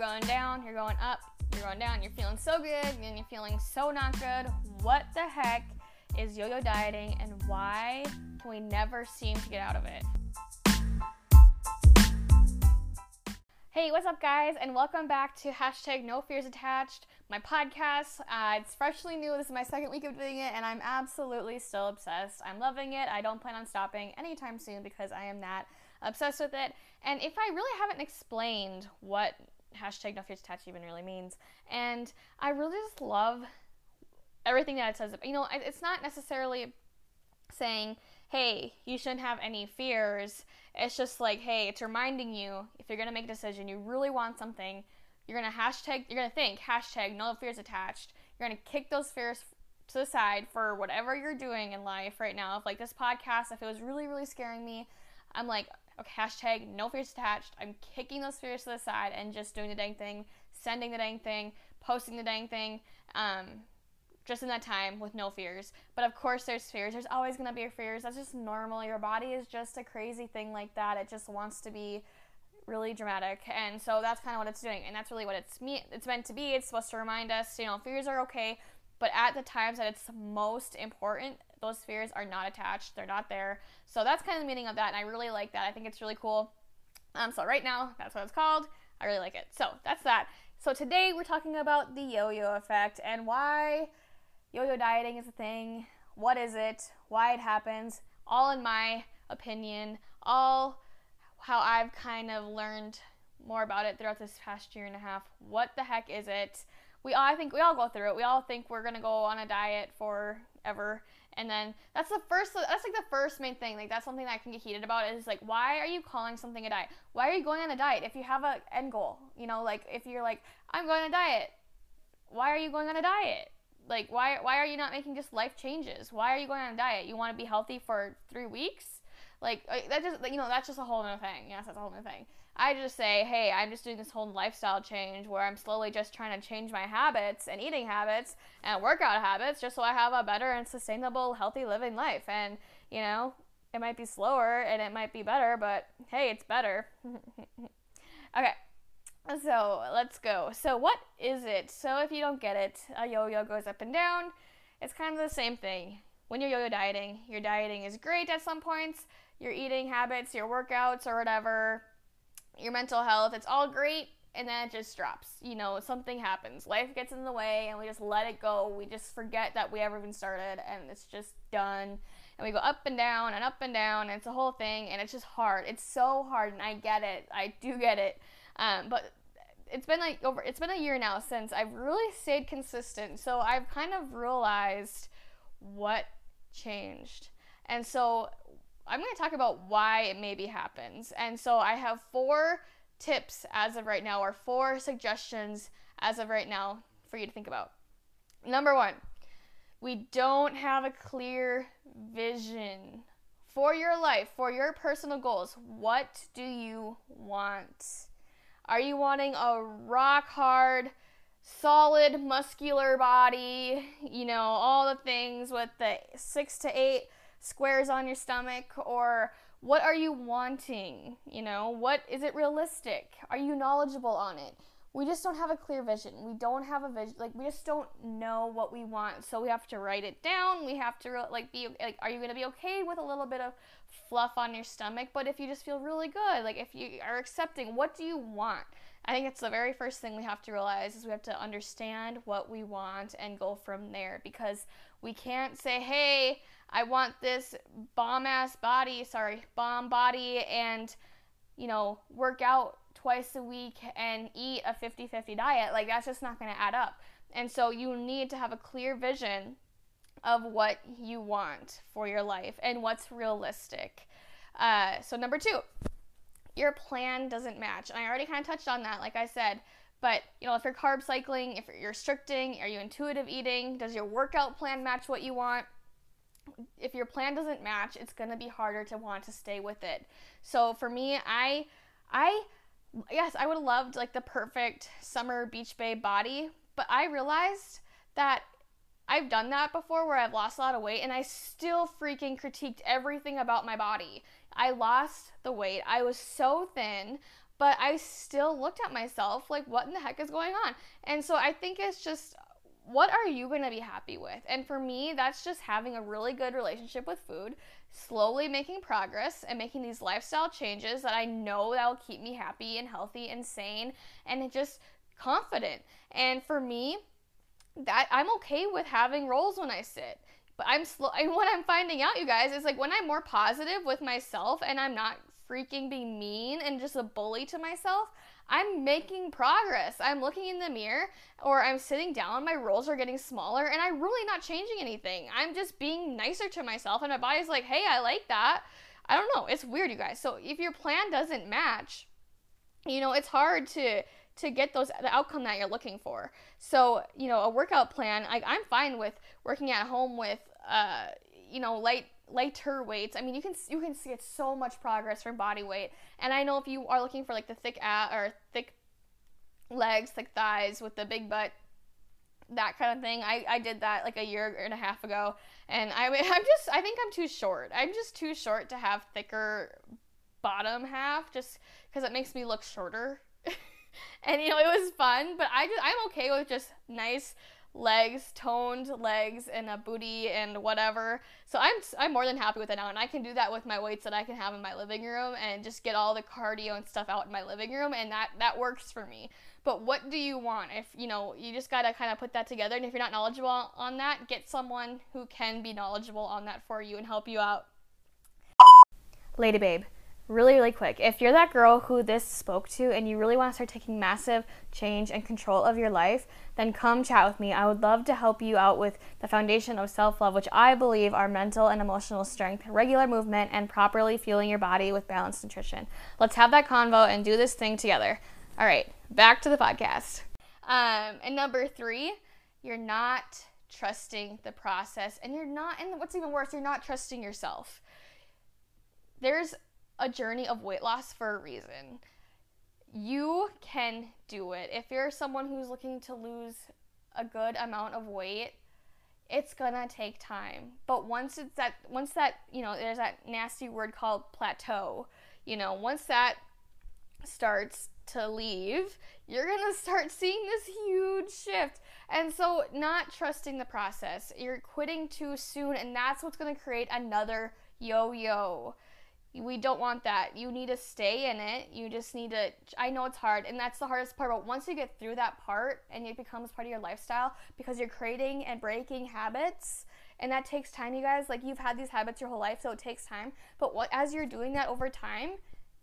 going down, you're going up, you're going down, you're feeling so good, and you're feeling so not good. What the heck is yo yo dieting and why can we never seem to get out of it? Hey, what's up, guys, and welcome back to hashtag No Fears Attached, my podcast. Uh, it's freshly new. This is my second week of doing it, and I'm absolutely still obsessed. I'm loving it. I don't plan on stopping anytime soon because I am that obsessed with it. And if I really haven't explained what hashtag no fears attached even really means, and I really just love everything that it says. You know, it's not necessarily saying, hey, you shouldn't have any fears. It's just like, hey, it's reminding you if you're gonna make a decision, you really want something, you're gonna hashtag, you're gonna think hashtag no fears attached. You're gonna kick those fears to the side for whatever you're doing in life right now. If like this podcast, if it was really, really scaring me, I'm like, okay, hashtag no fears attached. I'm kicking those fears to the side and just doing the dang thing, sending the dang thing, posting the dang thing, um, just in that time with no fears. But of course, there's fears. There's always gonna be fears. That's just normal. Your body is just a crazy thing like that. It just wants to be really dramatic, and so that's kind of what it's doing. And that's really what it's me. It's meant to be. It's supposed to remind us, you know, fears are okay. But at the times that it's most important, those spheres are not attached, they're not there. So that's kind of the meaning of that, and I really like that. I think it's really cool. Um, so right now, that's what it's called. I really like it. So that's that. So today we're talking about the yo-yo effect and why yo-yo dieting is a thing. What is it? Why it happens? All in my opinion. All how I've kind of learned more about it throughout this past year and a half. What the heck is it? We all, I think we all go through it. We all think we're gonna go on a diet forever and then that's the first that's like the first main thing like that's something that i can get heated about is like why are you calling something a diet? Why are you going on a diet if you have a end goal? You know like if you're like i'm going on a diet why are you going on a diet? Like why why are you not making just life changes? Why are you going on a diet? You want to be healthy for three weeks? Like that just you know that's just a whole other thing. Yes that's a whole other thing I just say, hey, I'm just doing this whole lifestyle change where I'm slowly just trying to change my habits and eating habits and workout habits just so I have a better and sustainable, healthy living life. And, you know, it might be slower and it might be better, but hey, it's better. okay, so let's go. So, what is it? So, if you don't get it, uh, a yo yo goes up and down. It's kind of the same thing. When you're yo yo dieting, your dieting is great at some points, your eating habits, your workouts, or whatever your mental health. It's all great and then it just drops. You know, something happens. Life gets in the way and we just let it go. We just forget that we ever even started and it's just done. And we go up and down and up and down and it's a whole thing and it's just hard. It's so hard and I get it. I do get it. Um, but it's been like over it's been a year now since I've really stayed consistent. So I've kind of realized what changed. And so I'm going to talk about why it maybe happens. And so I have four tips as of right now, or four suggestions as of right now for you to think about. Number one, we don't have a clear vision for your life, for your personal goals. What do you want? Are you wanting a rock hard, solid, muscular body? You know, all the things with the six to eight squares on your stomach or what are you wanting? You know, what is it realistic? Are you knowledgeable on it? We just don't have a clear vision. We don't have a vision. Like we just don't know what we want. So we have to write it down. We have to like be like are you going to be okay with a little bit of fluff on your stomach? But if you just feel really good, like if you are accepting, what do you want? I think it's the very first thing we have to realize is we have to understand what we want and go from there because we can't say, "Hey, I want this bomb ass body, sorry, bomb body, and, you know, work out twice a week and eat a 50 50 diet. Like, that's just not going to add up. And so, you need to have a clear vision of what you want for your life and what's realistic. Uh, so, number two, your plan doesn't match. And I already kind of touched on that, like I said. But, you know, if you're carb cycling, if you're restricting, are you intuitive eating? Does your workout plan match what you want? If your plan doesn't match, it's going to be harder to want to stay with it. So for me, I I yes, I would have loved like the perfect summer beach babe body, but I realized that I've done that before where I've lost a lot of weight and I still freaking critiqued everything about my body. I lost the weight. I was so thin, but I still looked at myself like, what in the heck is going on? And so I think it's just, what are you going to be happy with? And for me, that's just having a really good relationship with food, slowly making progress and making these lifestyle changes that I know that will keep me happy and healthy and sane and just confident. And for me, that I'm okay with having rolls when I sit. But I'm slow and what I'm finding out you guys is like when I'm more positive with myself and I'm not freaking being mean and just a bully to myself, I'm making progress. I'm looking in the mirror or I'm sitting down, my rolls are getting smaller, and I'm really not changing anything. I'm just being nicer to myself, and my body's like, hey, I like that. I don't know. It's weird, you guys. So if your plan doesn't match, you know, it's hard to to get those the outcome that you're looking for. So, you know, a workout plan, I, I'm fine with working at home with uh, you know, light lighter weights. I mean, you can you can see it's so much progress from body weight. And I know if you are looking for like the thick ass or thick legs, thick thighs with the big butt, that kind of thing. I, I did that like a year and a half ago, and I I'm just I think I'm too short. I'm just too short to have thicker bottom half, just because it makes me look shorter. and you know it was fun, but I just I'm okay with just nice legs, toned legs, and a booty and whatever. So I'm I'm more than happy with it now, and I can do that with my weights that I can have in my living room and just get all the cardio and stuff out in my living room, and that that works for me. But what do you want? If you know, you just gotta kind of put that together, and if you're not knowledgeable on that, get someone who can be knowledgeable on that for you and help you out. Lady babe really, really quick. If you're that girl who this spoke to and you really want to start taking massive change and control of your life, then come chat with me. I would love to help you out with the foundation of self love, which I believe are mental and emotional strength, regular movement, and properly fueling your body with balanced nutrition. Let's have that convo and do this thing together. All right, back to the podcast. Um, and number three, you're not trusting the process, and you're not, and what's even worse, you're not trusting yourself. There's a journey of weight loss for a reason. You can do it. If you're someone who's looking to lose a good amount of weight, it's gonna take time. But once it's that once that, you know, there's that nasty word called plateau, you know, once that starts to leave, you're gonna start seeing this huge shift. And so, not trusting the process, you're quitting too soon, and that's what's gonna create another yo yo. We don't want that. You need to stay in it. You just need to. I know it's hard, and that's the hardest part. But once you get through that part and it becomes part of your lifestyle, because you're creating and breaking habits, and that takes time, you guys. Like you've had these habits your whole life, so it takes time. But what as you're doing that over time,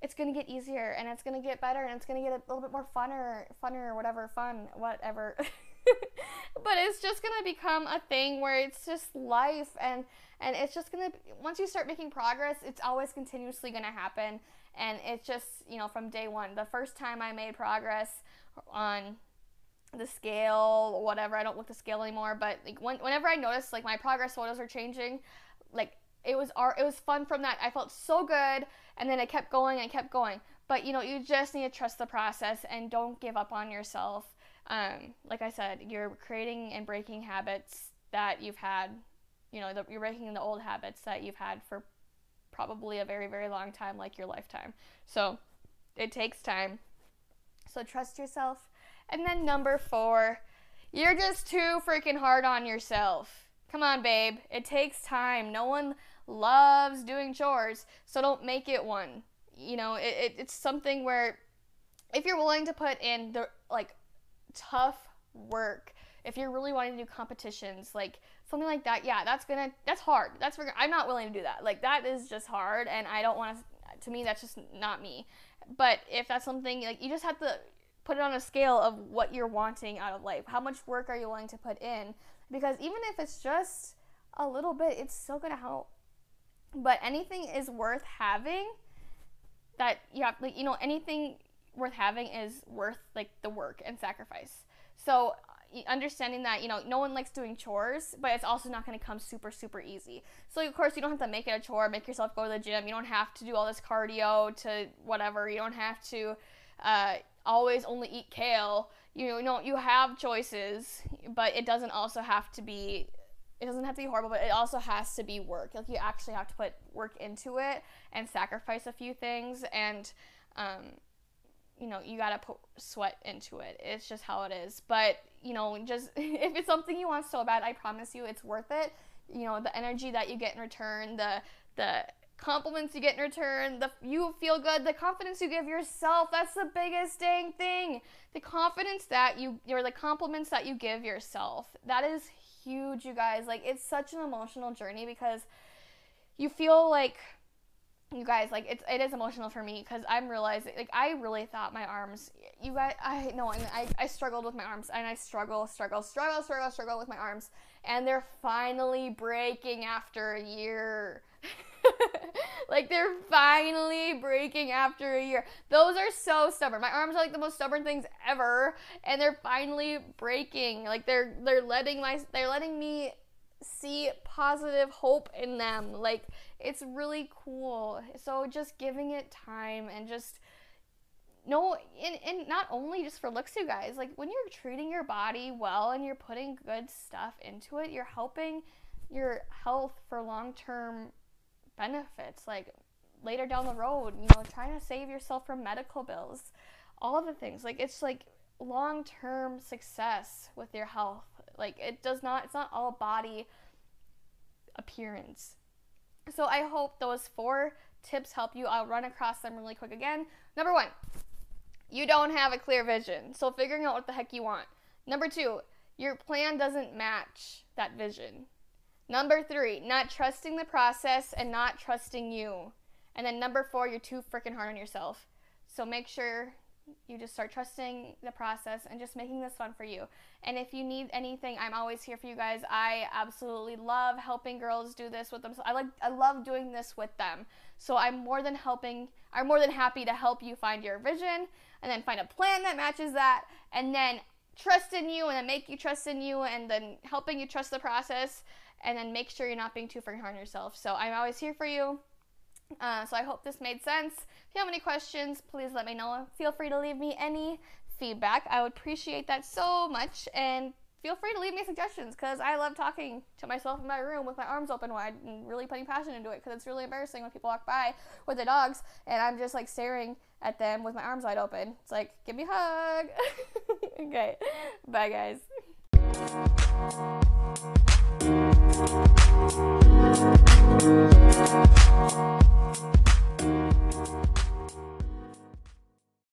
it's gonna get easier, and it's gonna get better, and it's gonna get a little bit more funner, funner, whatever, fun, whatever. but it's just gonna become a thing where it's just life and and it's just gonna once you start making progress it's always continuously gonna happen. And it's just you know from day one the first time i made progress on the scale whatever i don't look the scale anymore but like when, whenever i noticed like my progress photos are changing like it was art it was fun from that. I felt so good and then I kept going and kept going. But you know you just need to trust the process and don't give up on yourself um, like i said you're creating and breaking habits that you've had you know, the, you're breaking the old habits that you've had for probably a very, very long time, like your lifetime. So it takes time. So trust yourself. And then number four, you're just too freaking hard on yourself. Come on, babe. It takes time. No one loves doing chores, so don't make it one. You know, it, it, it's something where if you're willing to put in the like tough work, if you're really wanting to do competitions, like something like that, yeah, that's gonna that's hard. That's for, I'm not willing to do that. Like that is just hard, and I don't want to. To me, that's just not me. But if that's something like you just have to put it on a scale of what you're wanting out of life. How much work are you willing to put in? Because even if it's just a little bit, it's still gonna help. But anything is worth having. That you have, like you know, anything worth having is worth like the work and sacrifice. So understanding that you know no one likes doing chores but it's also not going to come super super easy. So of course you don't have to make it a chore make yourself go to the gym. You don't have to do all this cardio to whatever. You don't have to uh, always only eat kale. You know you have choices but it doesn't also have to be it doesn't have to be horrible but it also has to be work. Like you actually have to put work into it and sacrifice a few things and um, you know, you gotta put sweat into it. It's just how it is. But, you know, just if it's something you want so bad, I promise you it's worth it. You know, the energy that you get in return, the the compliments you get in return, the you feel good, the confidence you give yourself. That's the biggest dang thing. The confidence that you or the compliments that you give yourself. That is huge, you guys. Like it's such an emotional journey because you feel like you guys like it's it is emotional for me because i'm realizing like i really thought my arms you guys i know I, I struggled with my arms and i struggle struggle struggle struggle struggle with my arms and they're finally breaking after a year. Like they're finally breaking after a year. Those are so stubborn. My arms are like the most stubborn things ever and they're finally breaking. Like they're they're letting my they're letting me see positive hope in them. Like it's really cool. So just giving it time and just no and, and not only just for looks you guys like when you're treating your body well and you're putting good stuff into it you're helping your health for long-term benefits like later down the road you know trying to save yourself from medical bills all the things like it's like long-term success with your health like it does not it's not all body appearance. So I hope those four tips help you. I'll run across them really quick again. Number 1, you don't have a clear vision. So figuring out what the heck you want. Number 2, your plan doesn't match that vision. Number 3, not trusting the process and not trusting you. And then number 4, you're too freaking hard on yourself. So make sure you just start trusting the process and just making this fun for you. And if you need anything, I'm always here for you guys. I absolutely love helping girls do this with them. So I like I love doing this with them. So I'm more than helping I'm more than happy to help you find your vision and then find a plan that matches that and then trust in you and then make you trust in you and then helping you trust the process and then make sure you're not being too freaking hard on yourself. So I'm always here for you. Uh, so I hope this made sense. If you have any questions, please let me know. Feel free to leave me any feedback. I would appreciate that so much. And feel free to leave me suggestions because I love talking to myself in my room with my arms open wide and really putting passion into it because it's really embarrassing when people walk by with their dogs and I'm just like staring at them with my arms wide open. It's like, give me a hug. okay, bye guys.